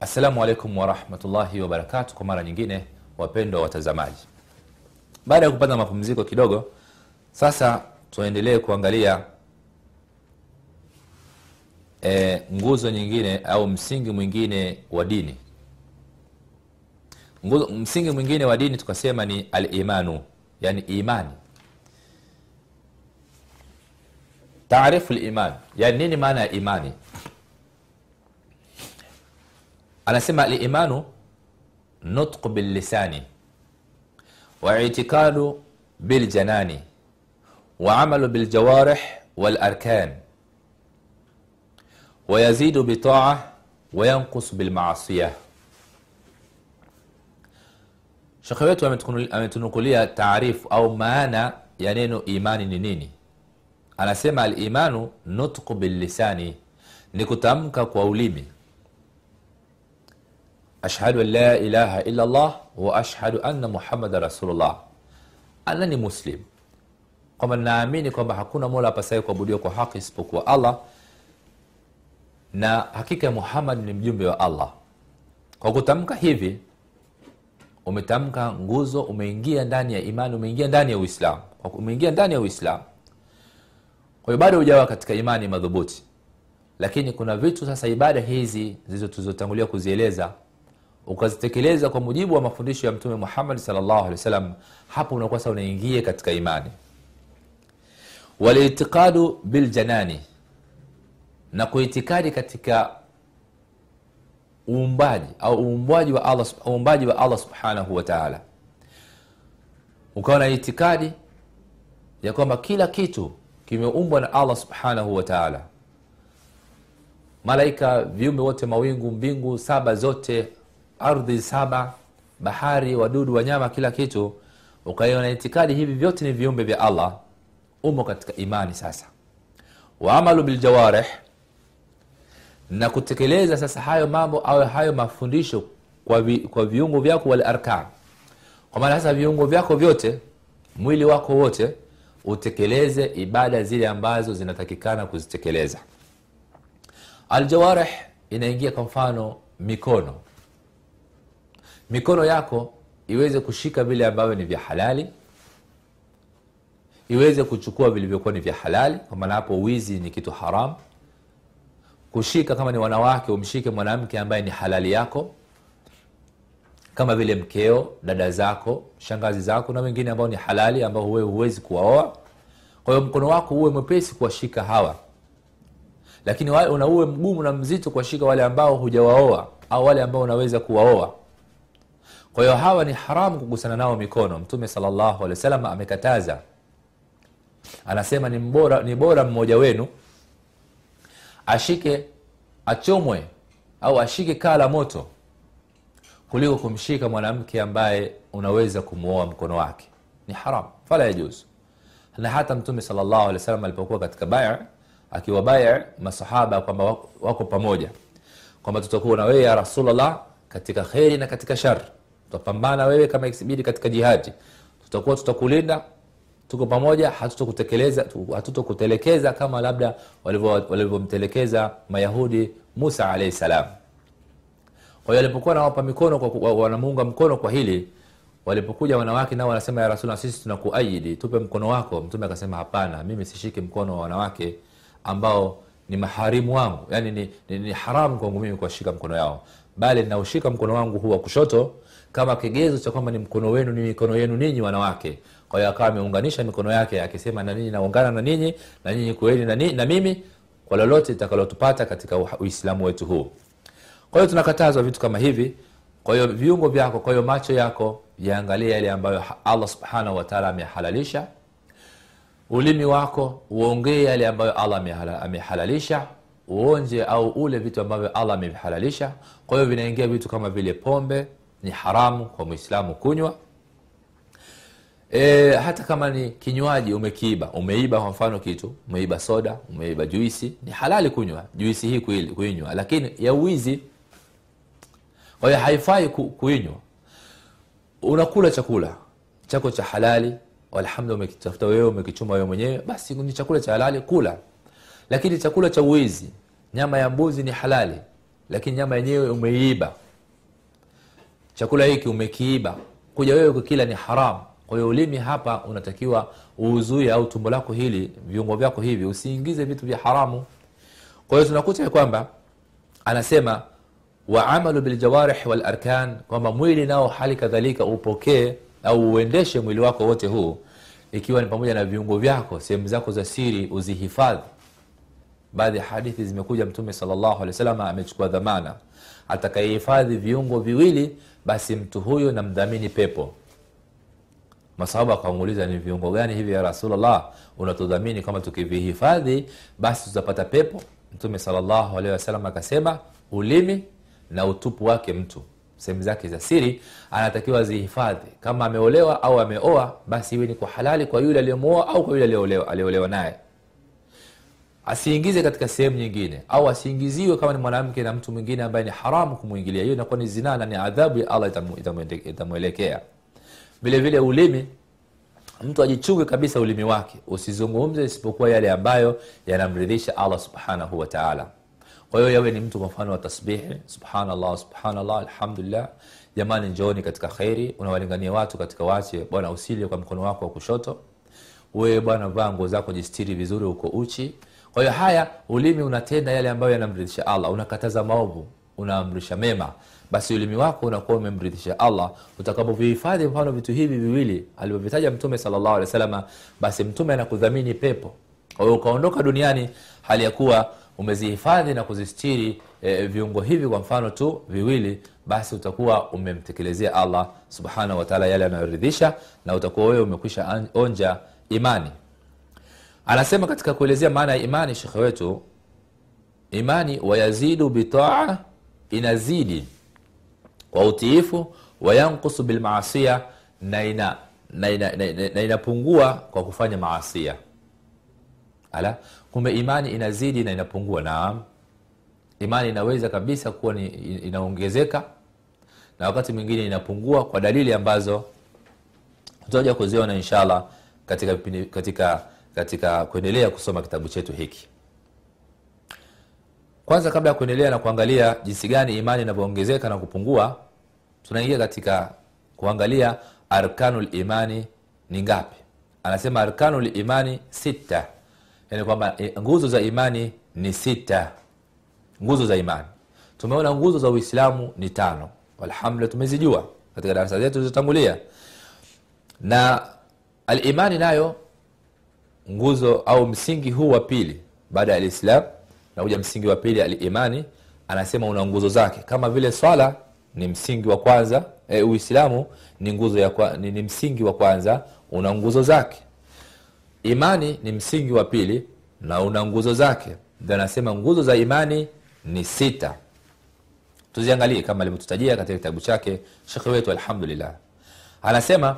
assalamu alaikum warahmatullahi wabarakatu kwa mara nyingine wapendwa watazamaji. Baada ya kupata mapumziko kidogo sasa tuendelee kuangalia e, nguzo nyingine au msingi mwingine wa dini. Nguzo, msingi mwingine wa dini tukasema ni alimanu yani imani. Taarifu liman yani nini maana ya imani anasema alimanu nutqu billisani waitiqadu biljanani وعمل بالجوارح والأركان ويزيد بطاعة وينقص بالمعصية shekhe wetu ametunukulia taarifu au maana ya neno imani ni nini anasema alimanu nutqu billisani ni kutamka kwa ulimi ashhadu an la ilaha illa llah wa ashhadu anna muhammada rasulullah. Ana ni muslim. Kwamba naamini kwamba hakuna mola apasaye kuabudiwa kwa haki isipokuwa allah. Na hakika ya muhammad ni mjumbe wa allah. Kwa kutamka hivi umetamka nguzo umeingia ndani ya imani umeingia ndani ya uislamu umeingia ndani ya uislamu kwa bado hujawa katika imani madhubuti. Lakini kuna vitu sasa ibada hizi zilizotangulia kuzieleza ukazitekeleza kwa mujibu wa mafundisho ya mtume muhammad salllahu hapo unakuwa sa unaingia katika imani. Walitiqadu biljanani na kuitikadi katika uumbaji au uumbaji wa allah, uumbaji wa allah subhanahu wa taala. Ukawa na itikadi ya kwamba kila kitu kimeumbwa na allah subhanahu wa taala. Malaika viumbe wote mawingu mbingu saba zote ardhi saba bahari wadudu wanyama kila kitu ukaiwa na itikadi hivi vyote ni viumbe vya allah umo katika imani sasa. Waamalu biljawarih na kutekeleza sasa hayo mambo au hayo mafundisho kwa, vi, kwa viungo vyako walarkan kwa maana sasa viungo vyako vyote mwili wako wote utekeleze ibada zile ambazo zinatakikana kuzitekeleza. Aljawarih inaingia kwa mfano mikono mikono yako iweze kushika vile ambavyo ni vya halali iweze kuchukua vilivyokuwa ni vya halali kwa maana hapo wizi ni kitu haram. Kushika kama ni wanawake umshike mwanamke ambaye ni halali yako kama vile mkeo dada zako shangazi zako na wengine ambao ni halali ambao wewe huwezi kuwaoa. Kwa hiyo mkono wako uwe mwepesi kuwashika hawa. Lakini una uwe mgumu na mzito kuwashika wale ambao hujawaoa au wale ambao unaweza kuwaoa kwa hiyo hawa ni haramu kugusana nao mikono. Mtume wasallam amekataza. Anasema ni, mbora, ni bora mmoja wenu ashike achomwe au ashike kaa la moto kuliko kumshika mwanamke ambaye unaweza kumwoa mkono wake. Ni haram fala yajuzu. Na hata mtume wasallam alipokuwa katika baya akiwa baya masahaba kwamba wako, wako pamoja kwamba tutakuwa na wewe ya rasulllah katika kheri na katika shari tutapambana wewe kama ikibidi katika jihadi. Tutakuwa tutakulinda tuko pamoja hatutokutelekeza kama labda walivyomtelekeza mayahudi musa alaihi salam. Kwa hiyo alipokuwa nawapa mikono wanamuunga mkono kwa hili walipokuja wanawake nao wanasema ya rasulla sisi tunakuaidi tupe mkono wako. Mtume akasema hapana mimi sishiki mkono wa wanawake ambao ni maharimu wangu. Yani ni, ni, ni haramu kwangu mimi kuwashika mkono yao. Bali naushika mkono wangu huu wa kushoto kama kigezo cha kwamba ni mkono wenu ni mikono yenu ninyi wanawake. Kwa hiyo akawa ameunganisha mikono yake akisema na ninyi naungana na ninyi na ninyi kueni na, na mimi kwa lolote itakalotupata katika uislamu wetu huu. Kwa hiyo tunakatazwa vitu kama hivi. Kwa hiyo viungo vyako kwa hiyo macho yako yaangalia yale ambayo allah subhanahu wataala amehalalisha ulimi wako uongee yale ambayo allah amehalalisha uonje au ule vitu ambavyo allah amevihalalisha kwa hiyo vinaingia vitu kama vile pombe ni haramu kwa mwislamu kunywa. E, hata kama ni kinywaji umekiiba umeiba kwa mfano kitu umeiba soda umeiba juisi ni halali kunywa juisi hii kuinywa lakini ya uwizi kwa hiyo haifai kuinywa. Unakula chakula chako cha halali alhamdu umekitafuta wewe umekichuma wewe mwenyewe basi ni chakula cha halali kula. Lakini chakula cha uwizi nyama ya mbuzi ni halali lakini nyama yenyewe umeiiba. Chakula hiki umekiiba. Kuja wewe kukila ni haram. Kwa ulimi hapa unatakiwa uuzuie au tumbo lako hili viungo vyako hivi usiingize vitu vya haramu. Kwa hiyo tunakuta kwamba anasema waamalu biljawarih walarkan kwamba mwili nao hali kadhalika upokee au uendeshe mwili wako wote huu ikiwa ni pamoja na viungo vyako sehemu zako za siri uzihifadhi. Baadhi ya hadithi zimekuja mtume wasallam amechukua dhamana. Atakayehifadhi viungo viwili basi mtu huyo namdhamini pepo. Masahaba akamuuliza ni viungo gani hivi ya rasulllah unatudhamini kama tukivihifadhi basi tutapata pepo? Mtume wasallam akasema ulimi na utupu wake mtu sehemu zake za siri anatakiwa zihifadhi kama ameolewa au ameoa basi iwe ni kwa halali kwa yule aliyemwoa au kwa yule aliyeolewa naye. Asiingize katika sehemu nyingine au asiingiziwe kama ni mwanamke na mtu mwingine ambaye ni haramu kumwingilia. Hiyo inakuwa ni zinaa na ni adhabu ya allah itamwelekea. Vile vile ulimi mtu ajichunge kabisa ulimi wake. Usizungumze isipokuwa yale ambayo yanamridhisha allah subhanahu wataala kwa hiyo yawe ni mtu kwa mfano wa tasbihi subhanallah subhanallah alhamdulillah. Jamani njooni katika kheri unawalingania watu katika wache. Bwana usile kwa mkono wako wa kushoto. Wewe bwana vaa nguo zako jistiri vizuri uko uchi. Kwa hiyo haya ulimi unatenda yale ambayo yanamridhisha allah. Unakataza maovu unaamrisha mema. Basi ulimi wako unakuwa umemridhisha allah. Utakapovihifadhi mfano vitu hivi viwili alivyovitaja mtume sallallahu alaihi wasallam, basi mtume anakudhamini pepo. Kwa hiyo ukaondoka duniani hali ya kuwa umezihifadhi na kuzistiri e, viungo hivi kwa mfano tu viwili basi utakuwa umemtekelezea allah subhanahu wataala yale anayoridhisha na utakuwa wewe umekwisha onja imani. Anasema katika kuelezea maana ya imani shekhe wetu imani wayazidu bitaa inazidi kwa utiifu wayankusu bilmaasia na ina na, ina, ina, na, na inapungua kwa kufanya maasia ala kumbe imani inazidi na inapungua. Naam. Imani inaweza kabisa kuwa ni inaongezeka na wakati mwingine inapungua kwa dalili ambazo tutaja kuziona inshallah katika, katika, katika kuendelea kusoma kitabu chetu hiki. Kwanza kabla ya kuendelea na kuangalia jinsi gani imani inavyoongezeka na kupungua tunaingia katika kuangalia arkanul imani ni ngapi. Anasema arkanul imani sita yani kwamba nguzo za imani ni sita. Nguzo za imani. Tumeona nguzo za uislamu ni tano. Alhamdulillah tumezijua katika darasa zetu zilizotangulia. Na alimani nayo nguzo au msingi huu wa pili baada ya alislam nakuja msingi wa pili alimani anasema una nguzo zake. Kama vile swala ni msingi wa kwanza e, uislamu ni nguzo ya kwa, ni, ni msingi wa kwanza una nguzo zake imani ni msingi wa pili na una nguzo zake. Ndio anasema nguzo za imani ni sita. Tuziangalie kama alivyotutajia katika kitabu chake shekhe wetu alhamdulillah. Anasema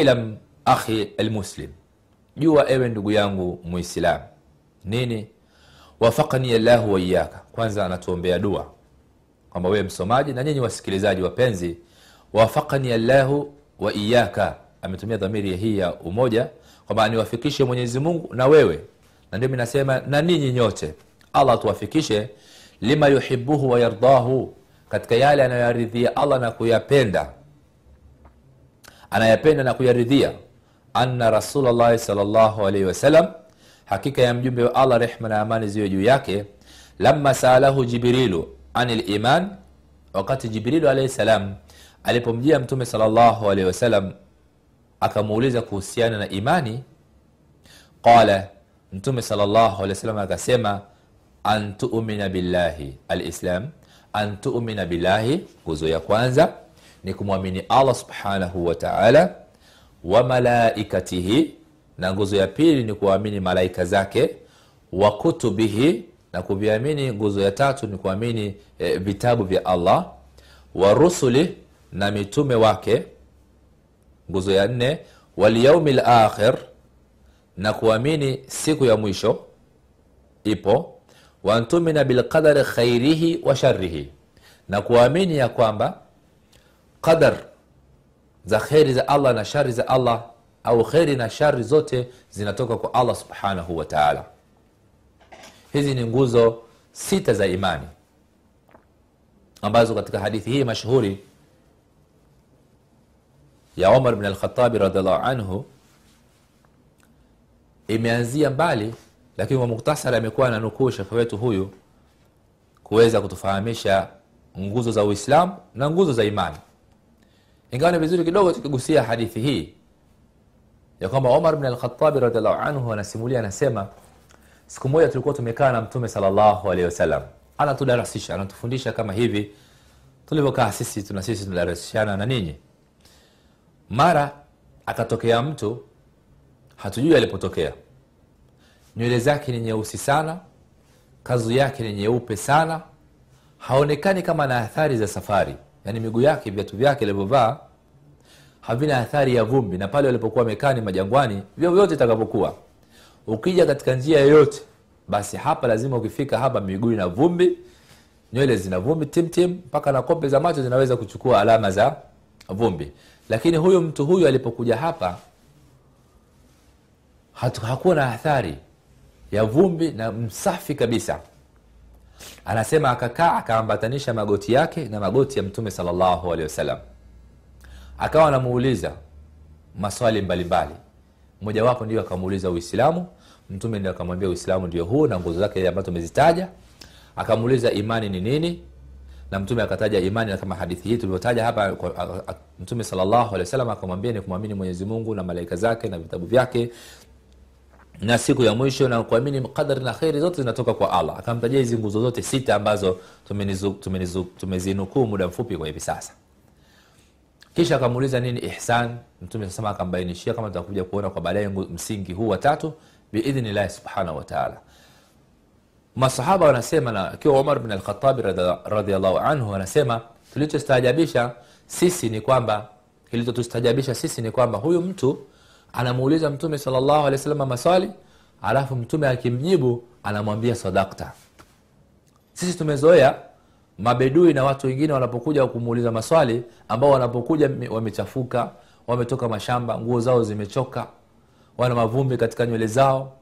ilam akhi almuslim. Jua ewe ndugu yangu muislam nini? Wafakani llahu waiyaka kwanza anatuombea dua. Kwamba wewe msomaji na nyinyi wasikilizaji wapenzi wafakani llahu waiyaka, ametumia dhamiri hii ya umoja kwamba niwafikishe mwenyezi mungu na wewe. Na ndio minasema na ninyi nyote allah tuwafikishe lima yuhibuhu wayardahu katika yale anayoyaridhia allah na kuyapenda. Anayapenda na kuyaridhia. Anna rasulllahi salllahu alaihi wasallam hakika ya mjumbe wa allah rehma na amani ziwe juu yake. Lama saalahu jibrilu ani liman wakati jibrilu alaihi salam alipomjia mtume salllahu alaihi wasallam akamuuliza kuhusiana na imani qala mtume salllahu akasema an billahi alislam an billahi nguzo ya kwanza ni kumwamini allah subhanahu wa taala wa malaikatihi na nguzo ya pili ni kuamini malaika zake wa kutubihi na kuviamini nguzo ya tatu ni kuamini e, vitabu vya allah wa rusuli na mitume wake nguzo ya nne walyaumi lakhir na kuamini siku ya mwisho ipo. Wantumina bilqadari khairihi wa sharihi na kuamini ya kwamba qadar za kheri za allah na shari za allah au kheri na shari zote zinatoka kwa allah subhanahu wa taala. Hizi ni nguzo sita za imani ambazo katika hadithi hii mashuhuri ya omar bin alkhatabi radiallahu anhu imeanzia mbali lakini kwa muktasari amekuwa ananukuu shekhe wetu huyu kuweza kutufahamisha nguzo za uislamu na nguzo za imani. Ingawa ni vizuri kidogo tukigusia hadithi hii ya kwamba umar bn alkhatabi radhiallahu anhu anasimulia anasema siku moja tulikuwa tumekaa na mtume sallallahu alaihi wasallam anatudarasisha anatufundisha kama hivi tulivyokaa sisi tuna sisi tunadarasishana na ninyi mara akatokea mtu hatujui alipotokea. Nywele zake ni nyeusi sana kazu yake ni nyeupe sana haonekani kama na athari za safari. Yaani miguu yake viatu vyake alivyovaa havina athari ya vumbi na pale walipokuwa mekani majangwani vyovyote itakavyokuwa. Ukija katika njia yoyote basi hapa lazima ukifika hapa miguu ina vumbi nywele zina vumbi timtim mpaka na kope za macho zinaweza kuchukua alama za vumbi lakini huyu mtu huyu alipokuja hapa hakuwa na athari ya vumbi na msafi kabisa. Anasema akakaa akaambatanisha magoti yake na magoti ya mtume salllahu alehi wasallam. Akawa anamuuliza maswali mbalimbali. Mmojawapo ndio akamuuliza uislamu mtume ndio akamwambia uislamu ndio huu na nguzo zake ambazo tumezitaja. Akamuuliza imani ni nini na mtume akataja imani kama hadithi hii tulivyotaja hapa mtume wasallam akamwambia ni kumwamini mwenyezi mungu na malaika zake na vitabu vyake. Na siku ya mwisho na kuamini qadari na kheri zote zinatoka kwa allah. Akamtajia hizi nguzo zote sita ambazo tumezinukuu muda mfupi kwa hivi sasa. Kisha akamuuliza nini? Ihsan. Mtume sasema akambainishia kama tutakuja kuona kwa baadaye msingi huu watatu biidhnillahi subhanahu wataala masahaba wanasema na akiwa umar bn alkhatabi radiallahu anhu wanasema kilichostaajabisha sisi ni kwamba kilichotustajabisha sisi ni kwamba huyu mtu anamuuliza mtume salllahu alehi wasallam maswali alafu mtume akimjibu anamwambia sadakta sisi tumezoea mabedui na watu wengine wanapokuja kumuuliza maswali ambao wanapokuja wamechafuka wametoka mashamba nguo zao zimechoka wana mavumbi katika nywele zao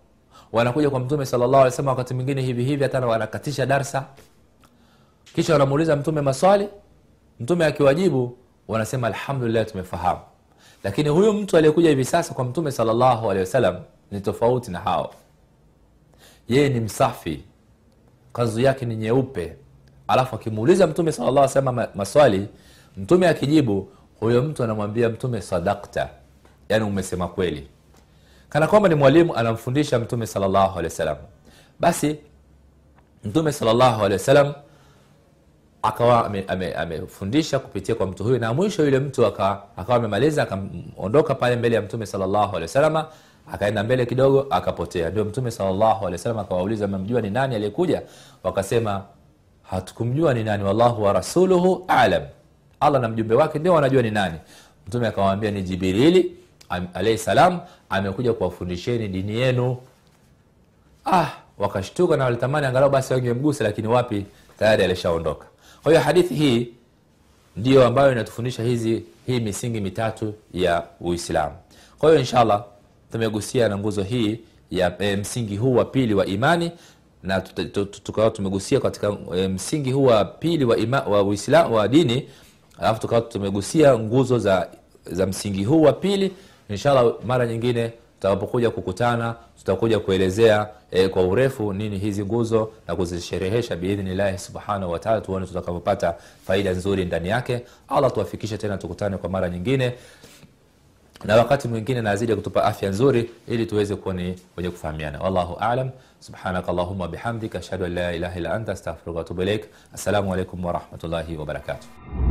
wanakuja kwa mtume salllahu alih wasallam wakati mwingine hivi hivi hata wanakatisha darsa. Kisha wanamuuliza mtume maswali mtume akiwajibu wanasema alhamdulillah tumefahamu. Lakini huyu mtu aliyekuja hivi sasa kwa mtume salllahu alehi wasallam ni tofauti na hao. Yeye ni msafi kanzu yake ni nyeupe. Alafu akimuuliza mtume salllah salama maswali mtume akijibu huyo mtu anamwambia mtume sadakta yani umesema kweli kana kwamba ni mwalimu anamfundisha mtume salllahu basi mtume salllahu akawa amefundisha ame, ame kupitia kwa mtu huyo na mwisho yule mtu akawa amemaliza akaondoka pale mbele ya mtume salllahu akaenda mbele kidogo akapotea. Ndio mtume salllahu akawauliza memjua ni nani aliyekuja? Wakasema hatukumjua ni nani wallahu wa rasuluhu alam. Allah na mjumbe wake ndio wanajua ni nani. Mtume akawaambia ni jibrili alaihi salam amekuja kuwafundisheni dini yenu. Ah wakashtuka na walitamani angalau basi wangemgusa lakini wapi? Tayari alishaondoka. Kwa hiyo hadithi hii ndiyo ambayo inatufundisha hizi hii misingi mitatu ya uislamu. Kwa hiyo inshallah tumegusia na nguzo hii ya e, msingi huu wa pili wa imani na tukawa tumegusia katika e, msingi huu wa pili wa, ima, wa, uislamu, wa dini alafu tukawa tumegusia nguzo za za msingi huu wa pili inshallah mara nyingine tutakapokuja kukutana tutakuja kuelezea e, kwa urefu nini hizi nguzo na kuzisherehesha biidhnillahi subhanahu wataala tuone tutakavyopata faida nzuri ndani yake. Allah tuwafikishe tena tukutane kwa mara nyingine. Na wakati mwingine nazidi kutupa afya nzuri ili tuweze kuwa ni wenye kufahamiana. Wallahu alam. Subhanaka allahuma bihamdika ashhadu an la ilaha illa anta astaghfiruka wa ilaik assalamu alaikum warahmatullahi wabarakatuh